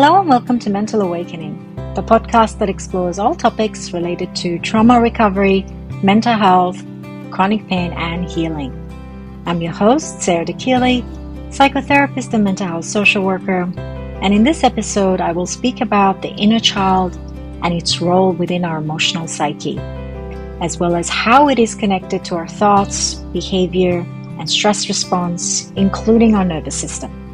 Hello and welcome to Mental Awakening, the podcast that explores all topics related to trauma recovery, mental health, chronic pain, and healing. I'm your host, Sarah DeKeely, psychotherapist and mental health social worker, and in this episode, I will speak about the inner child and its role within our emotional psyche, as well as how it is connected to our thoughts, behavior, and stress response, including our nervous system.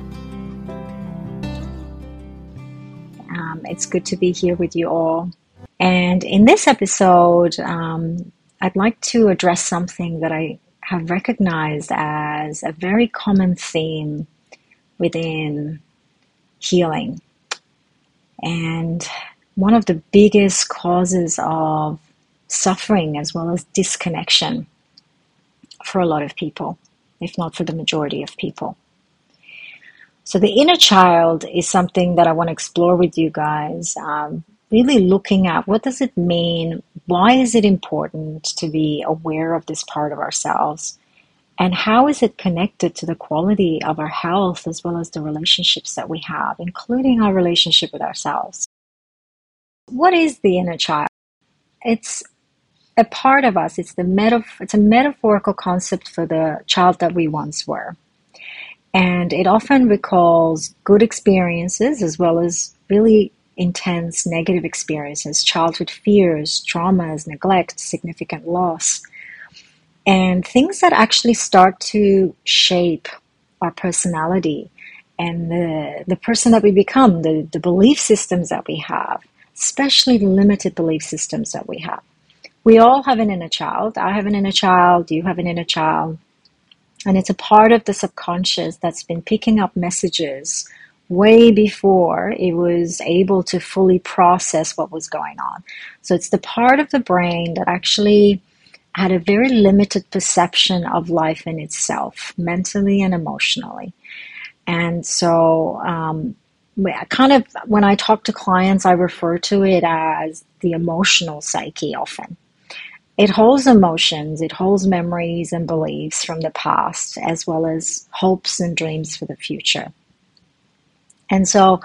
It's good to be here with you all. And in this episode, um, I'd like to address something that I have recognized as a very common theme within healing. And one of the biggest causes of suffering as well as disconnection for a lot of people, if not for the majority of people. So the inner child is something that I want to explore with you guys. Um, really looking at what does it mean? Why is it important to be aware of this part of ourselves? And how is it connected to the quality of our health as well as the relationships that we have, including our relationship with ourselves? What is the inner child? It's a part of us. It's the metaf- it's a metaphorical concept for the child that we once were. And it often recalls good experiences as well as really intense negative experiences, childhood fears, traumas, neglect, significant loss, and things that actually start to shape our personality and the, the person that we become, the, the belief systems that we have, especially the limited belief systems that we have. We all have an inner child. I have an inner child, you have an inner child. And it's a part of the subconscious that's been picking up messages way before it was able to fully process what was going on. So it's the part of the brain that actually had a very limited perception of life in itself, mentally and emotionally. And so, um, kind of when I talk to clients, I refer to it as the emotional psyche often. It holds emotions, it holds memories and beliefs from the past, as well as hopes and dreams for the future. And so,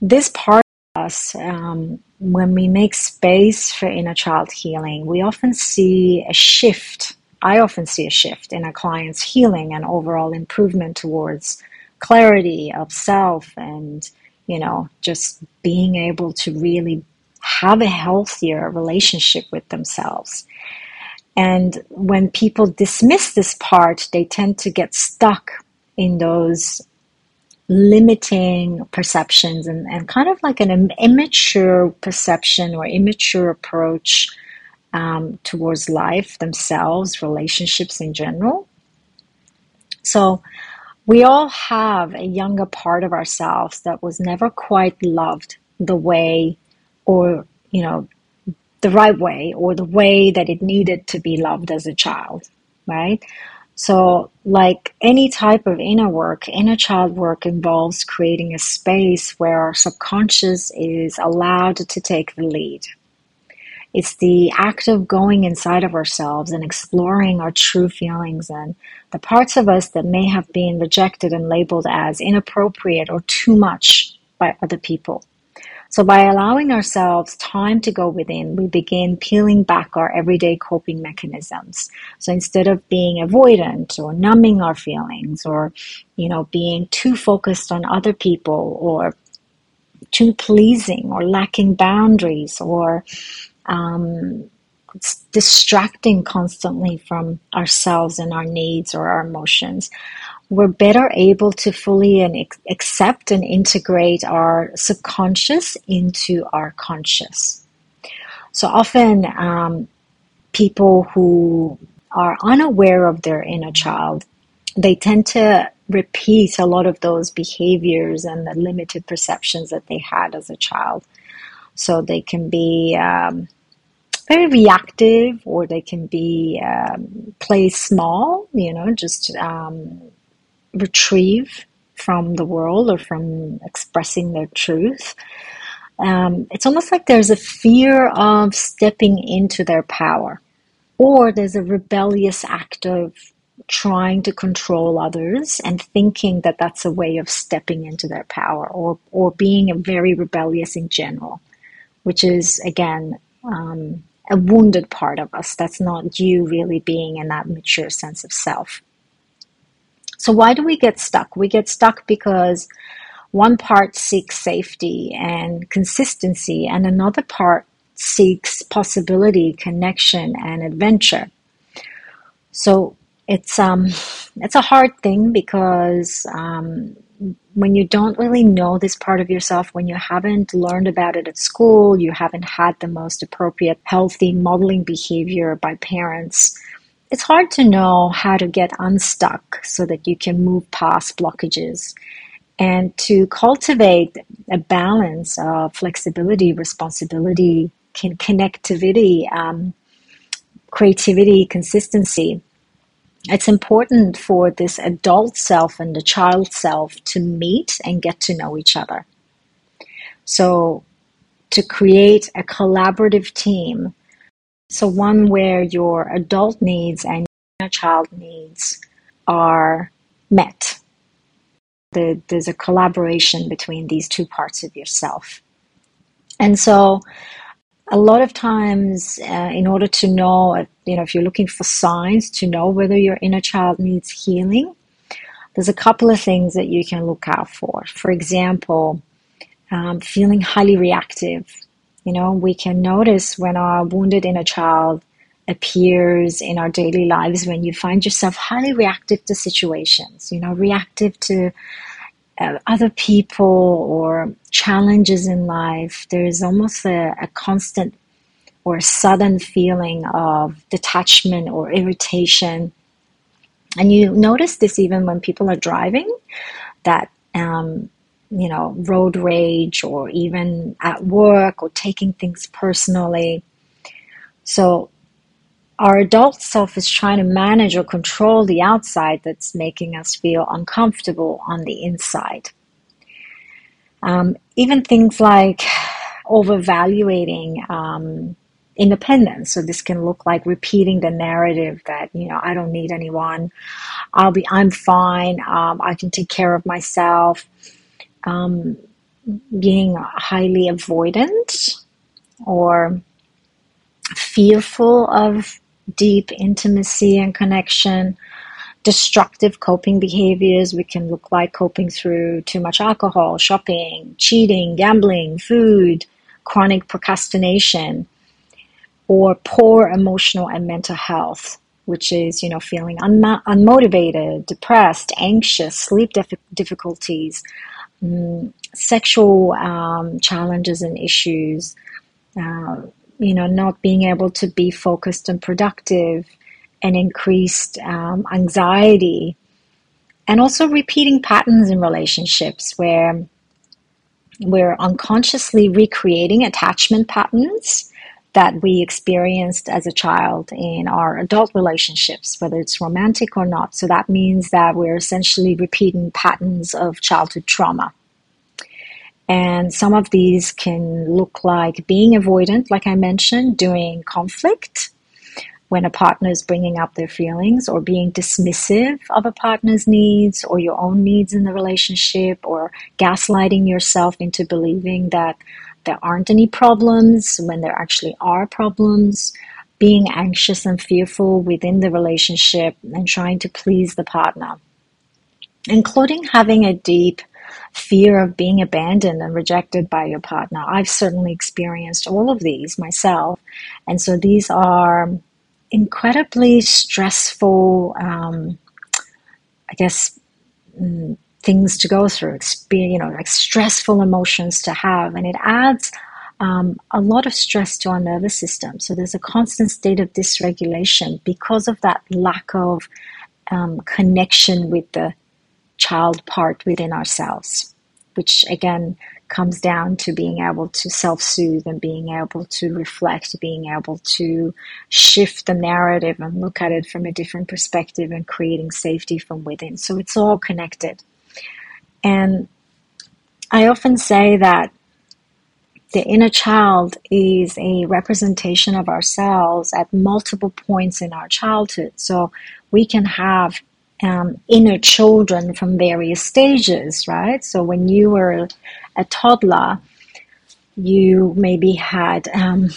this part of us, um, when we make space for inner child healing, we often see a shift. I often see a shift in a client's healing and overall improvement towards clarity of self and, you know, just being able to really have a healthier relationship with themselves. And when people dismiss this part, they tend to get stuck in those limiting perceptions and, and kind of like an immature perception or immature approach um, towards life themselves, relationships in general. So, we all have a younger part of ourselves that was never quite loved the way or you know the right way or the way that it needed to be loved as a child right? So like any type of inner work inner child work involves creating a space where our subconscious is allowed to take the lead. It's the act of going inside of ourselves and exploring our true feelings and the parts of us that may have been rejected and labeled as inappropriate or too much by other people so by allowing ourselves time to go within, we begin peeling back our everyday coping mechanisms. So instead of being avoidant or numbing our feelings or, you know, being too focused on other people or too pleasing or lacking boundaries or um, distracting constantly from ourselves and our needs or our emotions we're better able to fully and accept and integrate our subconscious into our conscious. So often, um, people who are unaware of their inner child, they tend to repeat a lot of those behaviors and the limited perceptions that they had as a child. So they can be um, very reactive, or they can be um, play small, you know, just um, retrieve from the world or from expressing their truth. Um, it's almost like there's a fear of stepping into their power, or there's a rebellious act of trying to control others and thinking that that's a way of stepping into their power or, or being very rebellious in general, which is, again, um, a wounded part of us. That's not you really being in that mature sense of self. So, why do we get stuck? We get stuck because one part seeks safety and consistency, and another part seeks possibility, connection, and adventure. So, it's um, it's a hard thing because um, when you don't really know this part of yourself, when you haven't learned about it at school, you haven't had the most appropriate, healthy modeling behavior by parents, it's hard to know how to get unstuck so that you can move past blockages and to cultivate a balance of flexibility, responsibility, connectivity, um, creativity, consistency it's important for this adult self and the child self to meet and get to know each other. So, to create a collaborative team, so one where your adult needs and your child needs are met. The, there's a collaboration between these two parts of yourself. And so, a lot of times, uh, in order to know, you know, if you're looking for signs to know whether your inner child needs healing, there's a couple of things that you can look out for. For example, um, feeling highly reactive. You know, we can notice when our wounded inner child appears in our daily lives when you find yourself highly reactive to situations, you know, reactive to uh, other people or challenges in life, there is almost a, a constant or sudden feeling of detachment or irritation. And you notice this even when people are driving, that, um, you know, road rage or even at work or taking things personally. So our adult self is trying to manage or control the outside that's making us feel uncomfortable on the inside. Um, even things like overvaluating um, independence. So this can look like repeating the narrative that you know I don't need anyone. I'll be I'm fine. Um, I can take care of myself. Um, being highly avoidant or fearful of deep intimacy and connection. Destructive coping behaviors, we can look like coping through too much alcohol, shopping, cheating, gambling, food, chronic procrastination, or poor emotional and mental health, which is, you know, feeling unmo- unmotivated, depressed, anxious, sleep dif- difficulties, um, sexual um, challenges and issues, uh, you know, not being able to be focused and productive, and increased um, anxiety, and also repeating patterns in relationships where we're unconsciously recreating attachment patterns that we experienced as a child in our adult relationships, whether it's romantic or not. So that means that we're essentially repeating patterns of childhood trauma. And some of these can look like being avoidant, like I mentioned, doing conflict when a partner is bringing up their feelings, or being dismissive of a partner's needs or your own needs in the relationship, or gaslighting yourself into believing that there aren't any problems when there actually are problems. Being anxious and fearful within the relationship and trying to please the partner, including having a deep fear of being abandoned and rejected by your partner. I've certainly experienced all of these myself. And so these are incredibly stressful, um, I guess, mm, things to go through, you know, like stressful emotions to have. And it adds um, a lot of stress to our nervous system. So there's a constant state of dysregulation because of that lack of um, connection with the child part within ourselves, which again comes down to being able to self soothe and being able to reflect, being able to shift the narrative and look at it from a different perspective and creating safety from within. So it's all connected. And I often say that the inner child is a representation of ourselves at multiple points in our childhood. So we can have um, inner children from various stages, right? So when you were a toddler, you maybe had um,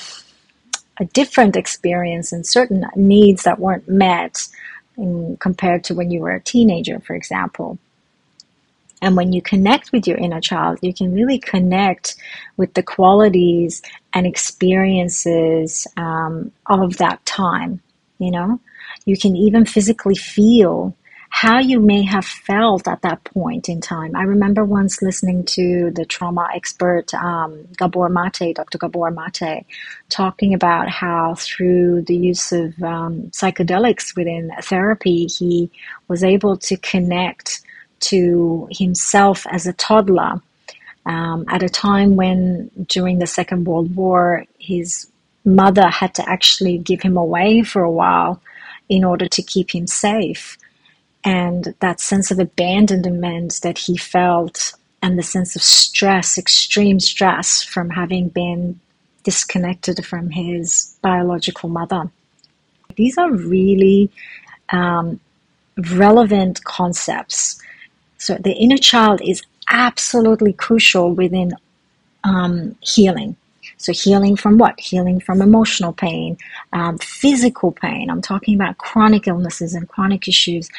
a different experience and certain needs that weren't met in, compared to when you were a teenager, for example. And when you connect with your inner child, you can really connect with the qualities and experiences um, of that time. You know, you can even physically feel how you may have felt at that point in time. I remember once listening to the trauma expert um, Gabor Mate, Dr. Gabor Mate, talking about how through the use of um, psychedelics within therapy, he was able to connect to himself as a toddler um, at a time when, during the Second World War, his mother had to actually give him away for a while in order to keep him safe. And that sense of abandonment that he felt, and the sense of stress, extreme stress from having been disconnected from his biological mother. These are really um, relevant concepts so the inner child is absolutely crucial within um, healing. So healing from what? Healing from emotional pain, um, physical pain. I'm talking about chronic illnesses and chronic issues,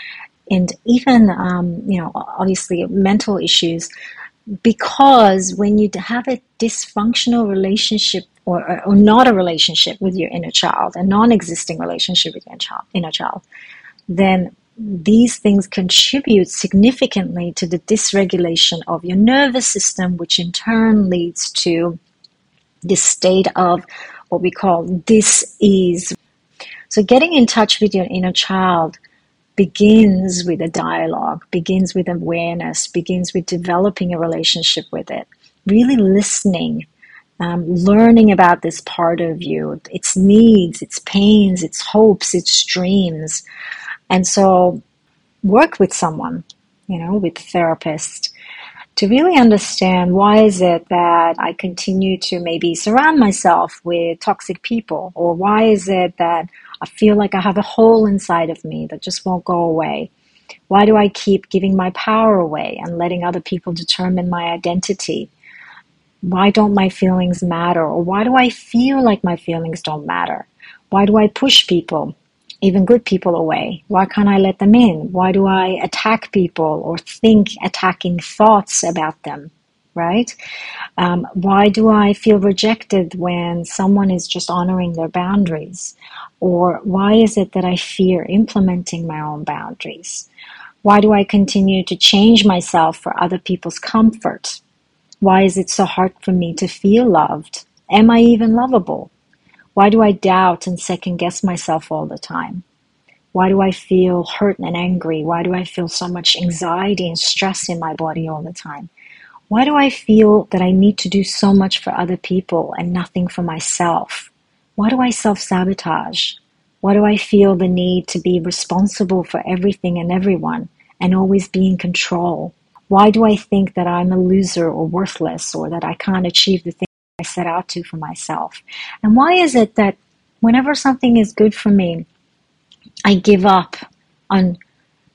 and even um, you know obviously mental issues. Because when you have a dysfunctional relationship or, or, or not a relationship with your inner child, a non-existing relationship with your child, inner child, then these things contribute significantly to the dysregulation of your nervous system, which in turn leads to this state of what we call dis-ease. So getting in touch with your inner child begins with a dialogue, begins with awareness, begins with developing a relationship with it, really listening, um, learning about this part of you, its needs, its pains, its hopes, its dreams. And so work with someone, you know, with a therapist to really understand why is it that I continue to maybe surround myself with toxic people or why is it that I feel like I have a hole inside of me that just won't go away. Why do I keep giving my power away and letting other people determine my identity? Why don't my feelings matter? Or why do I feel like my feelings don't matter? Why do I push people? Even good people away? Why can't I let them in? Why do I attack people or think attacking thoughts about them? Right? Um, why do I feel rejected when someone is just honoring their boundaries? Or why is it that I fear implementing my own boundaries? Why do I continue to change myself for other people's comfort? Why is it so hard for me to feel loved? Am I even lovable? Why do I doubt and second guess myself all the time? Why do I feel hurt and angry? Why do I feel so much anxiety and stress in my body all the time? Why do I feel that I need to do so much for other people and nothing for myself? Why do I self sabotage? Why do I feel the need to be responsible for everything and everyone and always be in control? Why do I think that I'm a loser or worthless or that I can't achieve the thing I set out to for myself? And why is it that whenever something is good for me, I give up on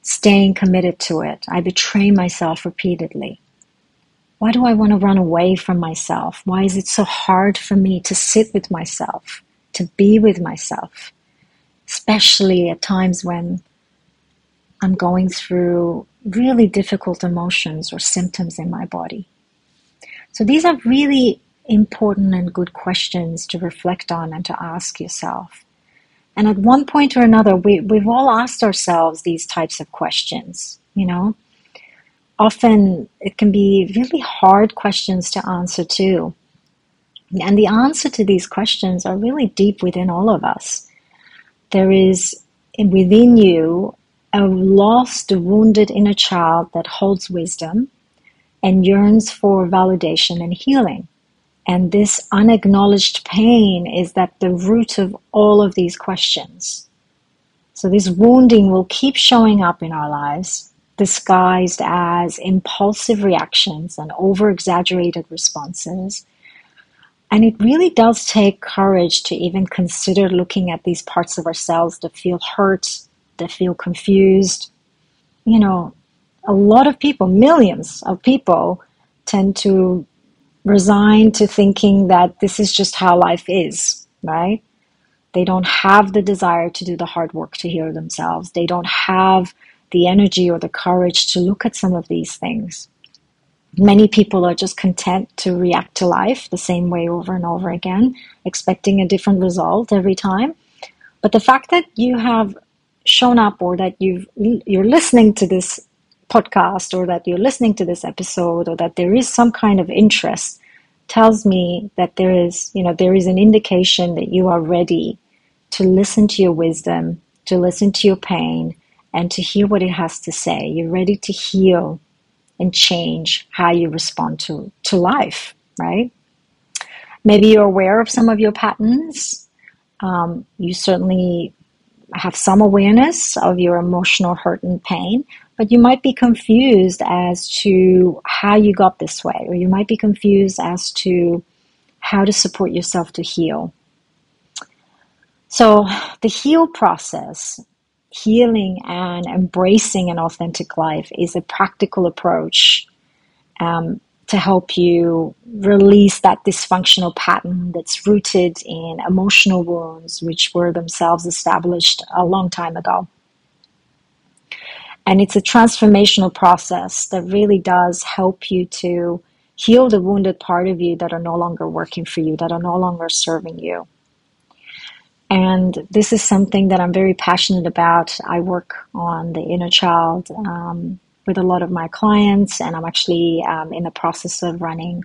staying committed to it. I betray myself repeatedly. Why do I want to run away from myself? Why is it so hard for me to sit with myself, to be with myself, especially at times when I'm going through really difficult emotions or symptoms in my body? So these are really important and good questions to reflect on and to ask yourself. And at one point or another, we, we've all asked ourselves these types of questions, you know. Often it can be really hard questions to answer too. And the answer to these questions are really deep within all of us. There is within you a lost, wounded inner child that holds wisdom and yearns for validation and healing. And this unacknowledged pain is at the root of all of these questions. So, this wounding will keep showing up in our lives, disguised as impulsive reactions and over exaggerated responses, And it really does take courage to even consider looking at these parts of ourselves that feel hurt, that feel confused. You know, a lot of people, millions of people, tend to resign to thinking that this is just how life is, right? They don't have the desire to do the hard work to heal themselves. They don't have the energy or the courage to look at some of these things. Many people are just content to react to life the same way over and over again, expecting a different result every time. But the fact that you have shown up or that you've you're listening to this podcast or that you're listening to this episode or that there is some kind of interest tells me that there is, you know, there is an indication that you are ready to listen to your wisdom, to listen to your pain, and to hear what it has to say. You're ready to heal and change how you respond to, to life, right? Maybe you're aware of some of your patterns. Um, you certainly have some awareness of your emotional hurt and pain, but you might be confused as to how you got this way, or you might be confused as to how to support yourself to heal. So, the heal process, healing and embracing an authentic life, is a practical approach um, to help you release that dysfunctional pattern that's rooted in emotional wounds, which were themselves established a long time ago. And it's a transformational process that really does help you to heal the wounded part of you that are no longer working for you, that are no longer serving you. And this is something that I'm very passionate about. I work on the inner child um, with a lot of my clients, and I'm actually um, in the process of running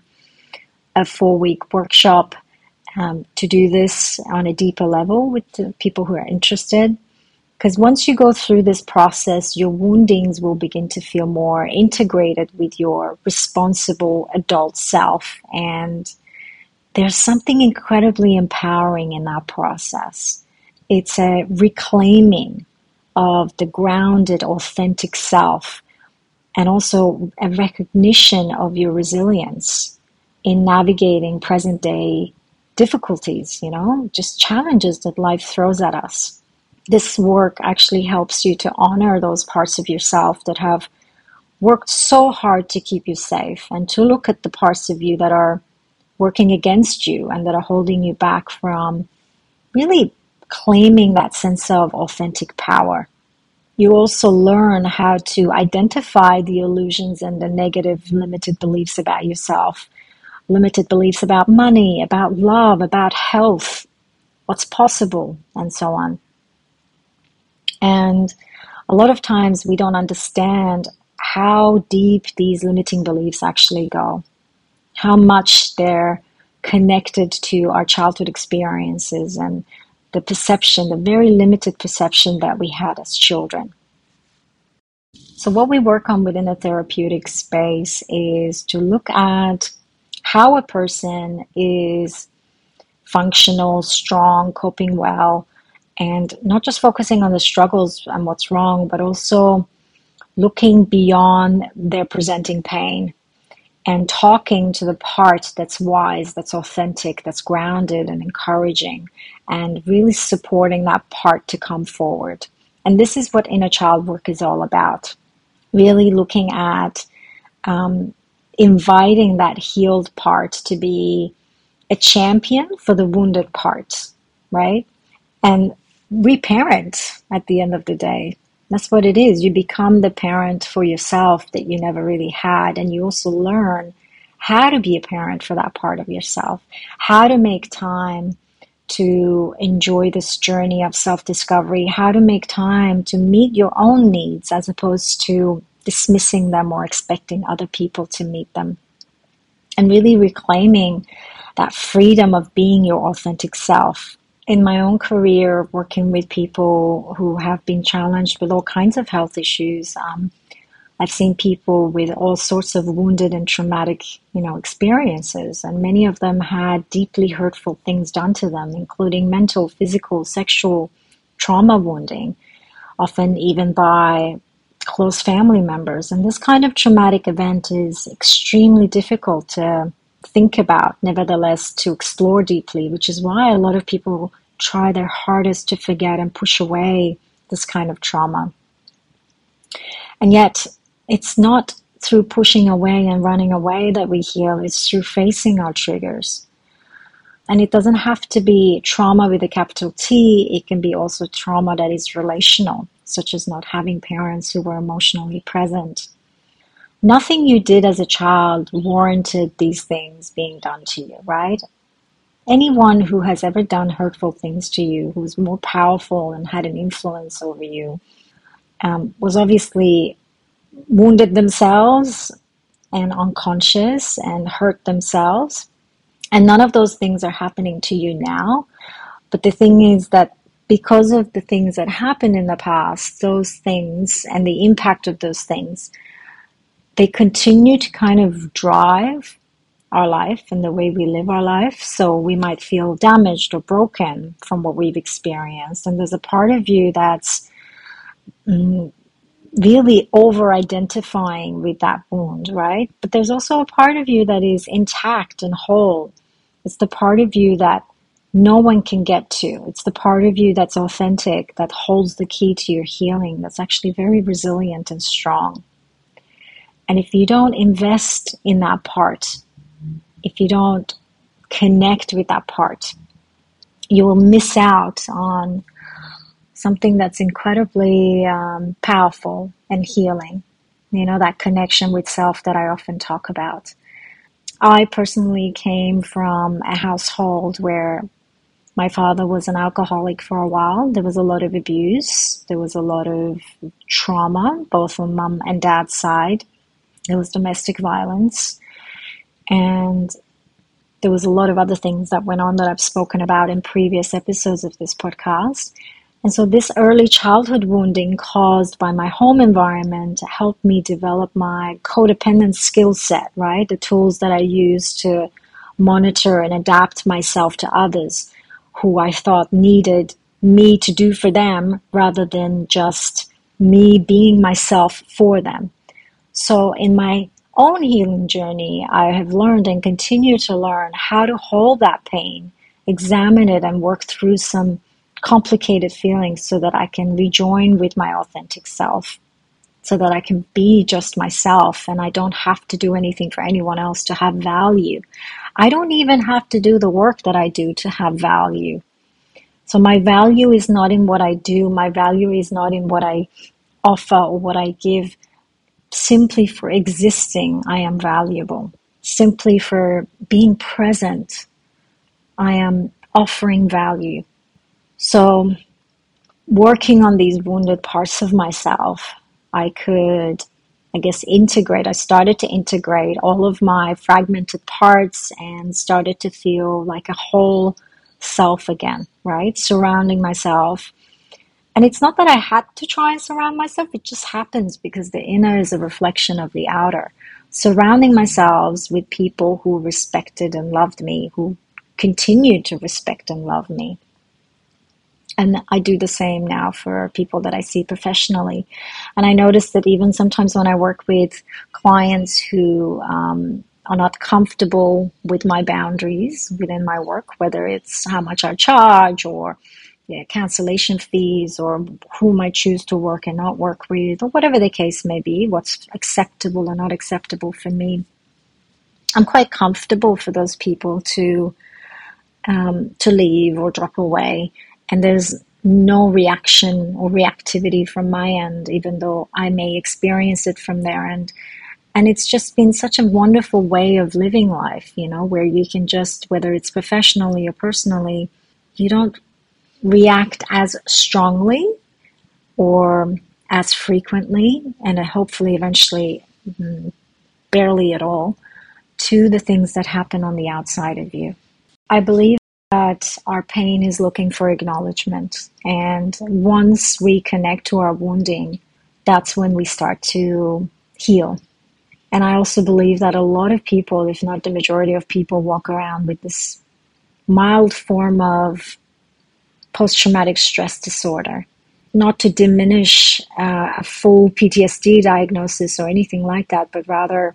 a four week workshop um, to do this on a deeper level with people who are interested. Because once you go through this process, your woundings will begin to feel more integrated with your responsible adult self. And there's something incredibly empowering in that process. It's a reclaiming of the grounded, authentic self, and also a recognition of your resilience in navigating present day difficulties, you know, just challenges that life throws at us this work actually helps you to honor those parts of yourself that have worked so hard to keep you safe and to look at the parts of you that are working against you and that are holding you back from really claiming that sense of authentic power. You also learn how to identify the illusions and the negative limited beliefs about yourself, limited beliefs about money, about love, about health, what's possible, and so on. And a lot of times we don't understand how deep these limiting beliefs actually go, how much they're connected to our childhood experiences and the perception, the very limited perception that we had as children. So, what we work on within a therapeutic space is to look at how a person is functional, strong, coping well, and not just focusing on the struggles and what's wrong, but also looking beyond their presenting pain and talking to the part that's wise, that's authentic, that's grounded and encouraging, and really supporting that part to come forward. And this is what inner child work is all about. Really looking at um, inviting that healed part to be a champion for the wounded part, right? And reparent at the end of the day. That's what it is. You become the parent for yourself that you never really had, and you also learn how to be a parent for that part of yourself, how to make time to enjoy this journey of self discovery, how to make time to meet your own needs as opposed to dismissing them or expecting other people to meet them. And really reclaiming that freedom of being your authentic self in my own career, working with people who have been challenged with all kinds of health issues, um, I've seen people with all sorts of wounded and traumatic, you know, experiences, and many of them had deeply hurtful things done to them, including mental, physical, sexual trauma wounding, often even by close family members. And this kind of traumatic event is extremely difficult to think about, nevertheless, to explore deeply, which is why a lot of people try their hardest to forget and push away this kind of trauma. And yet, it's not through pushing away and running away that we heal, it's through facing our triggers. And it doesn't have to be trauma with a capital T, it can be also trauma that is relational, such as not having parents who were emotionally present. Nothing you did as a child warranted these things being done to you, right? Anyone who has ever done hurtful things to you, who was more powerful and had an influence over you, um, was obviously wounded themselves and unconscious and hurt themselves and none of those things are happening to you now. But the thing is that because of the things that happened in the past, those things and the impact of those things, they continue to kind of drive our life and the way we live our life. So we might feel damaged or broken from what we've experienced. And there's a part of you that's mm, really over identifying with that wound, right? But there's also a part of you that is intact and whole it's the part of you that no one can get to. It's the part of you that's authentic, that holds the key to your healing, that's actually very resilient and strong. And if you don't invest in that part, if you don't connect with that part, you will miss out on something that's incredibly um, powerful and healing. You know, that connection with self that I often talk about. I personally came from a household where my father was an alcoholic for a while. There was a lot of abuse. There was a lot of trauma, both on mum and dad's side. There was domestic violence. And there was a lot of other things that went on that I've spoken about in previous episodes of this podcast. And so, this early childhood wounding caused by my home environment helped me develop my codependent skill set, right? The tools that I use to monitor and adapt myself to others who I thought needed me to do for them rather than just me being myself for them. So, in my own healing journey, I have learned and continue to learn how to hold that pain, examine it, and work through some complicated feelings so that I can rejoin with my authentic self, so that I can be just myself and I don't have to do anything for anyone else to have value. I don't even have to do the work that I do to have value. So my value is not in what I do, my value is not in what I offer or what I give. Simply for existing, I am valuable. Simply for being present, I am offering value. So, working on these wounded parts of myself, I could, I guess, integrate. I started to integrate all of my fragmented parts and started to feel like a whole self again, right? Surrounding myself. And it's not that I had to try and surround myself, it just happens because the inner is a reflection of the outer. Surrounding myself with people who respected and loved me, who continued to respect and love me and I do the same now for people that I see professionally. And I notice that even sometimes when I work with clients who um, are not comfortable with my boundaries within my work, whether it's how much I charge or yeah, cancellation fees or whom I choose to work and not work with, or whatever the case may be, what's acceptable or not acceptable for me. I'm quite comfortable for those people to um, to leave or drop away and there's no reaction or reactivity from my end, even though I may experience it from their end. And it's just been such a wonderful way of living life, you know, where you can just, whether it's professionally or personally, you don't react as strongly or as frequently, and hopefully eventually mm, barely at all, to the things that happen on the outside of you. I believe that our pain is looking for acknowledgement. And once we connect to our wounding, that's when we start to heal. And I also believe that a lot of people, if not the majority of people, walk around with this mild form of post traumatic stress disorder. Not to diminish uh, a full PTSD diagnosis or anything like that, but rather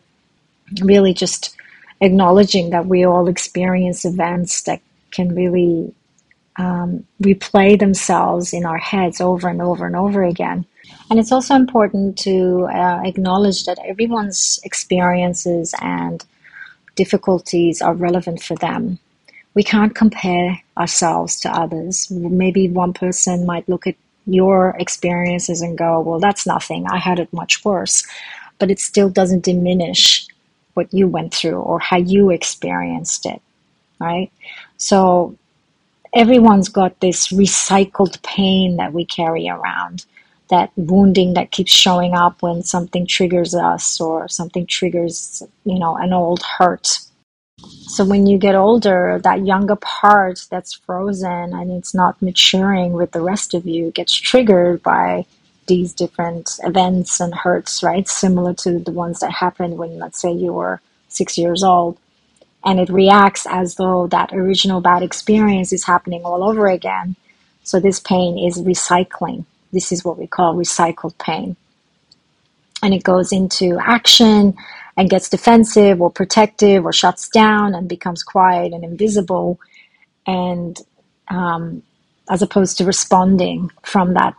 really just acknowledging that we all experience events that can really um, replay themselves in our heads over and over and over again. And it's also important to uh, acknowledge that everyone's experiences and difficulties are relevant for them. We can't compare ourselves to others. Maybe one person might look at your experiences and go, well, that's nothing. I had it much worse. But it still doesn't diminish what you went through or how you experienced it, right? So everyone's got this recycled pain that we carry around, that wounding that keeps showing up when something triggers us or something triggers, you know, an old hurt. So when you get older, that younger part that's frozen and it's not maturing with the rest of you gets triggered by these different events and hurts, right? Similar to the ones that happened when, let's say, you were six years old. And it reacts as though that original bad experience is happening all over again. So this pain is recycling. This is what we call recycled pain. And it goes into action and gets defensive or protective or shuts down and becomes quiet and invisible. And um, as opposed to responding from that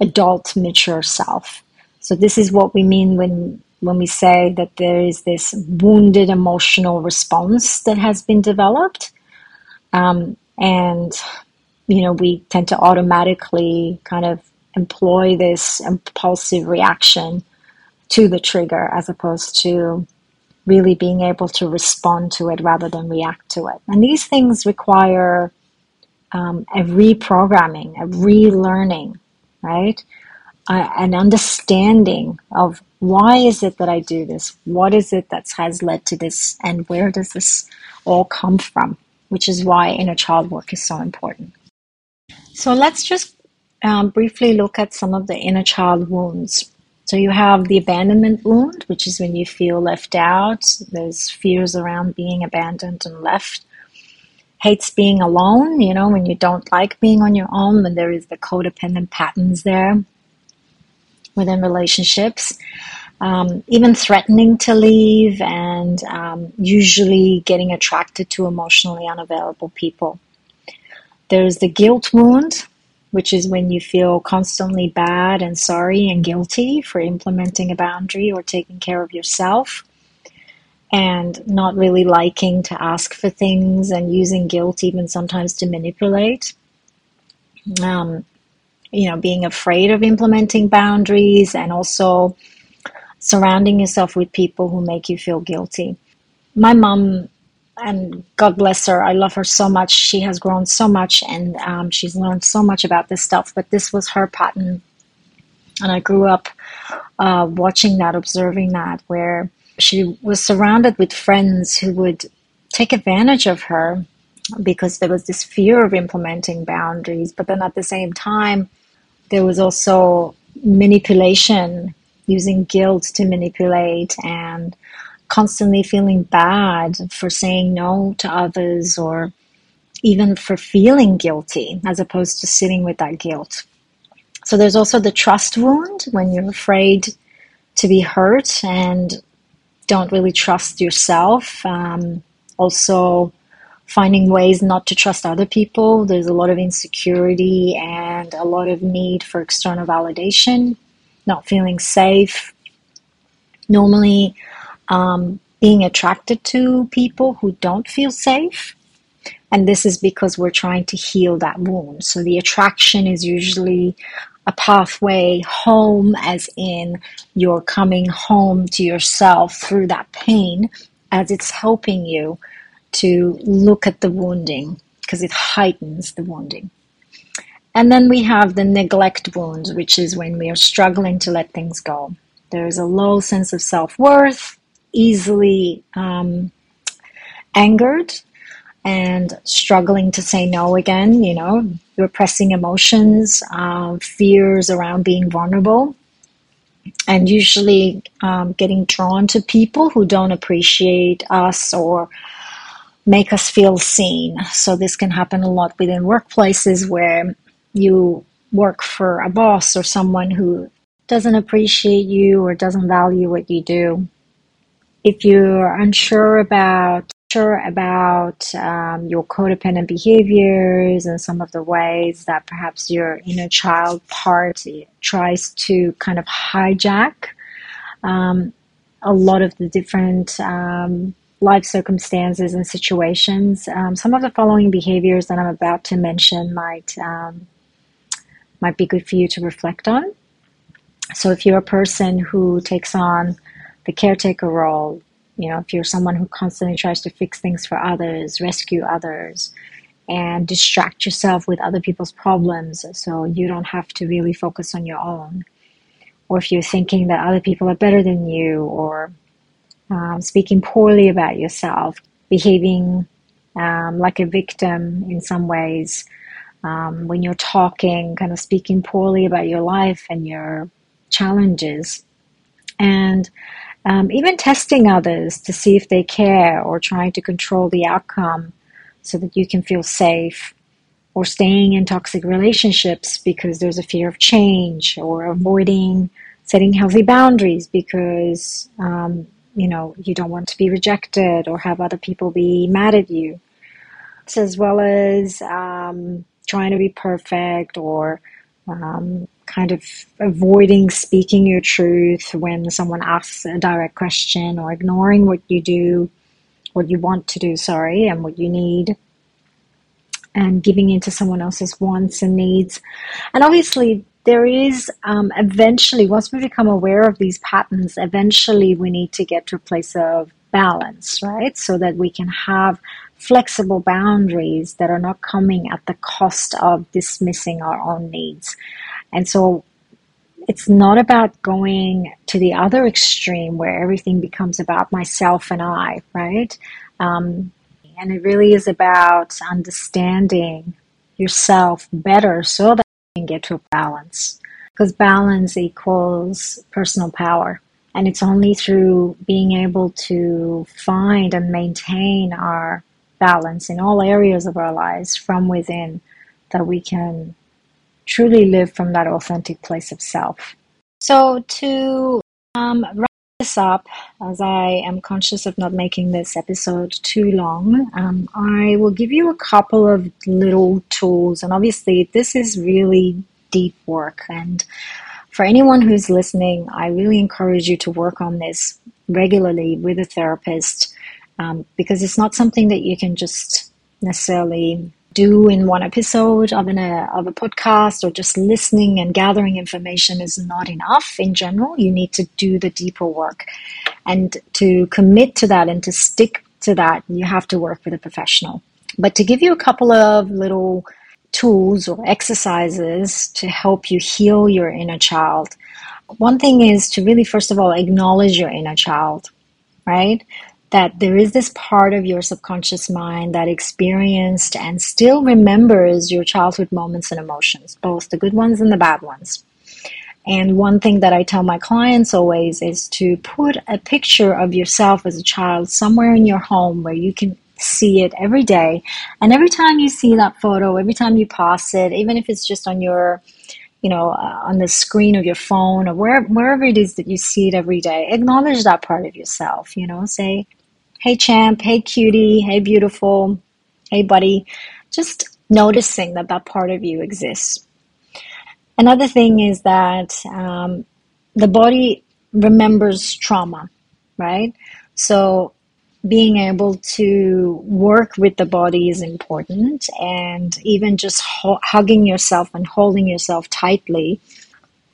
adult, mature self. So this is what we mean when when we say that there is this wounded emotional response that has been developed, um, and you know we tend to automatically kind of employ this impulsive reaction to the trigger as opposed to really being able to respond to it rather than react to it. And these things require um, a reprogramming, a relearning right? Uh, an understanding of why is it that I do this? What is it that has led to this? And where does this all come from? Which is why inner child work is so important. So let's just um, briefly look at some of the inner child wounds. So you have the abandonment wound, which is when you feel left out. There's fears around being abandoned and left hates being alone, you know, when you don't like being on your own, when there is the codependent patterns there within relationships. Um, even threatening to leave and um, usually getting attracted to emotionally unavailable people. There's the guilt wound, which is when you feel constantly bad and sorry and guilty for implementing a boundary or taking care of yourself and not really liking to ask for things and using guilt even sometimes to manipulate. Um, you know, being afraid of implementing boundaries and also surrounding yourself with people who make you feel guilty. My mom, and God bless her, I love her so much. She has grown so much and um, she's learned so much about this stuff, but this was her pattern. And I grew up uh, watching that, observing that, where she was surrounded with friends who would take advantage of her because there was this fear of implementing boundaries. But then at the same time, there was also manipulation, using guilt to manipulate, and constantly feeling bad for saying no to others or even for feeling guilty as opposed to sitting with that guilt. So there's also the trust wound when you're afraid to be hurt and don't really trust yourself. Um, also, finding ways not to trust other people. There's a lot of insecurity and a lot of need for external validation, not feeling safe. Normally, um, being attracted to people who don't feel safe. And this is because we're trying to heal that wound. So the attraction is usually a pathway home, as in you're coming home to yourself through that pain, as it's helping you to look at the wounding because it heightens the wounding. And then we have the neglect wound, which is when we are struggling to let things go. There is a low sense of self worth, easily um, angered, and struggling to say no again, you know, repressing emotions, uh, fears around being vulnerable, and usually um, getting drawn to people who don't appreciate us or make us feel seen. So, this can happen a lot within workplaces where you work for a boss or someone who doesn't appreciate you or doesn't value what you do. If you're unsure about sure about um, your codependent behaviors and some of the ways that perhaps your inner child part tries to kind of hijack um, a lot of the different um, life circumstances and situations. Um, some of the following behaviors that I'm about to mention might um, might be good for you to reflect on. So, if you're a person who takes on the caretaker role, you know, if you're someone who constantly tries to fix things for others, rescue others, and distract yourself with other people's problems so you don't have to really focus on your own, or if you're thinking that other people are better than you, or um, speaking poorly about yourself, behaving um, like a victim in some ways, um, when you're talking, kind of speaking poorly about your life and your challenges, and um, even testing others to see if they care or trying to control the outcome so that you can feel safe or staying in toxic relationships because there's a fear of change or avoiding setting healthy boundaries because um, you know you don't want to be rejected or have other people be mad at you. As well as um, trying to be perfect or um, kind of avoiding speaking your truth when someone asks a direct question or ignoring what you do, what you want to do, sorry, and what you need, and giving into someone else's wants and needs. And obviously, there is um, eventually, once we become aware of these patterns, eventually we need to get to a place of balance, right? So that we can have flexible boundaries that are not coming at the cost of dismissing our own needs. And so it's not about going to the other extreme where everything becomes about myself and I, right? Um, and it really is about understanding yourself better so that you can get to a balance. Because balance equals personal power. And it's only through being able to find and maintain our balance in all areas of our lives from within that we can truly live from that authentic place of self. So, to um, wrap this up, as I am conscious of not making this episode too long, um, I will give you a couple of little tools. And obviously, this is really deep work. And for anyone who's listening, I really encourage you to work on this regularly with a therapist um, because it's not something that you can just necessarily do in one episode of, an, a, of a podcast or just listening and gathering information is not enough in general. You need to do the deeper work. And to commit to that and to stick to that, you have to work with a professional. But to give you a couple of little tools or exercises to help you heal your inner child, one thing is to really, first of all, acknowledge your inner child, right? That there is this part of your subconscious mind that experienced and still remembers your childhood moments and emotions, both the good ones and the bad ones. And one thing that I tell my clients always is to put a picture of yourself as a child somewhere in your home where you can see it every day. And every time you see that photo, every time you pass it, even if it's just on your you know, uh, on the screen of your phone or where, wherever it is that you see it every day, acknowledge that part of yourself. You know, say, hey champ, hey cutie, hey beautiful, hey buddy. Just noticing that that part of you exists. Another thing is that um, the body remembers trauma, right? So being able to work with the body is important, and even just ho- hugging yourself and holding yourself tightly,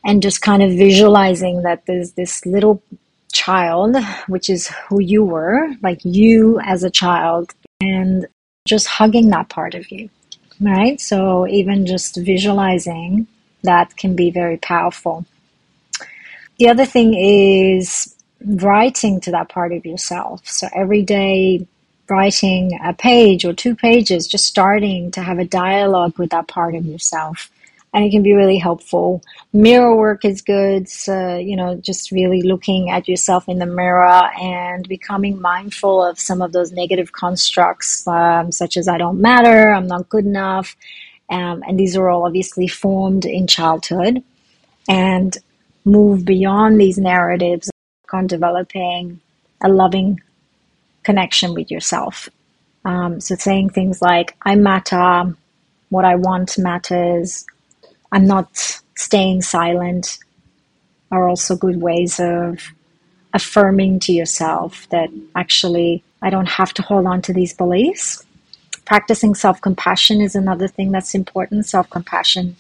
and just kind of visualizing that there's this little child, which is who you were, like you as a child, and just hugging that part of you, right? So even just visualizing that can be very powerful. The other thing is writing to that part of yourself. So every day, writing a page or two pages, just starting to have a dialogue with that part of yourself and it can be really helpful. Mirror work is good. So, you know, just really looking at yourself in the mirror and becoming mindful of some of those negative constructs, um, such as I don't matter, I'm not good enough. Um, and these are all obviously formed in childhood and move beyond these narratives on developing a loving connection with yourself. Um, so saying things like, I matter, what I want matters, I'm not staying silent are also good ways of affirming to yourself that actually I don't have to hold on to these beliefs. Practicing self compassion is another thing that's important. Self compassion,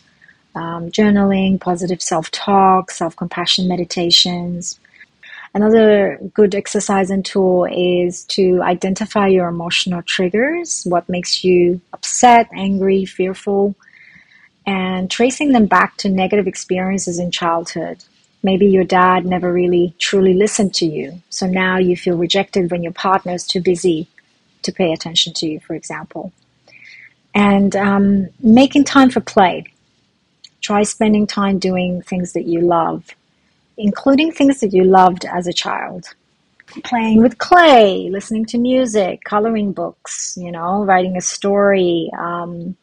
um, journaling, positive self talk, self compassion meditations. Another good exercise and tool is to identify your emotional triggers, what makes you upset, angry, fearful, and tracing them back to negative experiences in childhood. Maybe your dad never really truly listened to you, so now you feel rejected when your partner is too busy to pay attention to you, for example. And um, making time for play. Try spending time doing things that you love, including things that you loved as a child. Playing with clay, listening to music, coloring books, you know, writing a story, um,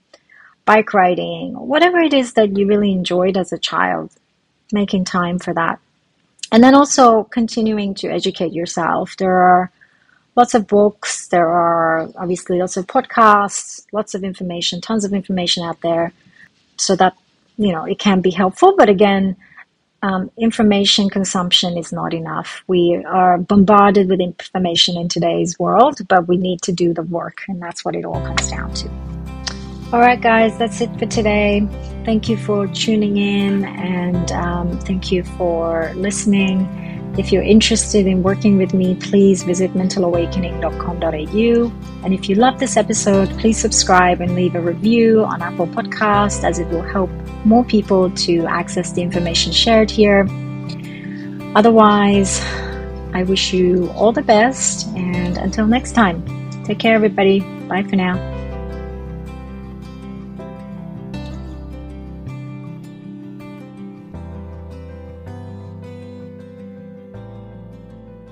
bike riding, whatever it is that you really enjoyed as a child, making time for that. And then also continuing to educate yourself. There are lots of books, there are obviously lots of podcasts, lots of information, tons of information out there. So that, you know, it can be helpful. But again, um, information consumption is not enough. We are bombarded with information in today's world, but we need to do the work, and that's what it all comes down to. All right, guys, that's it for today. Thank you for tuning in and um, thank you for listening. If you're interested in working with me, please visit mentalawakening.com.au. And if you love this episode, please subscribe and leave a review on Apple Podcast as it will help more people to access the information shared here. Otherwise, I wish you all the best and until next time, take care, everybody. Bye for now.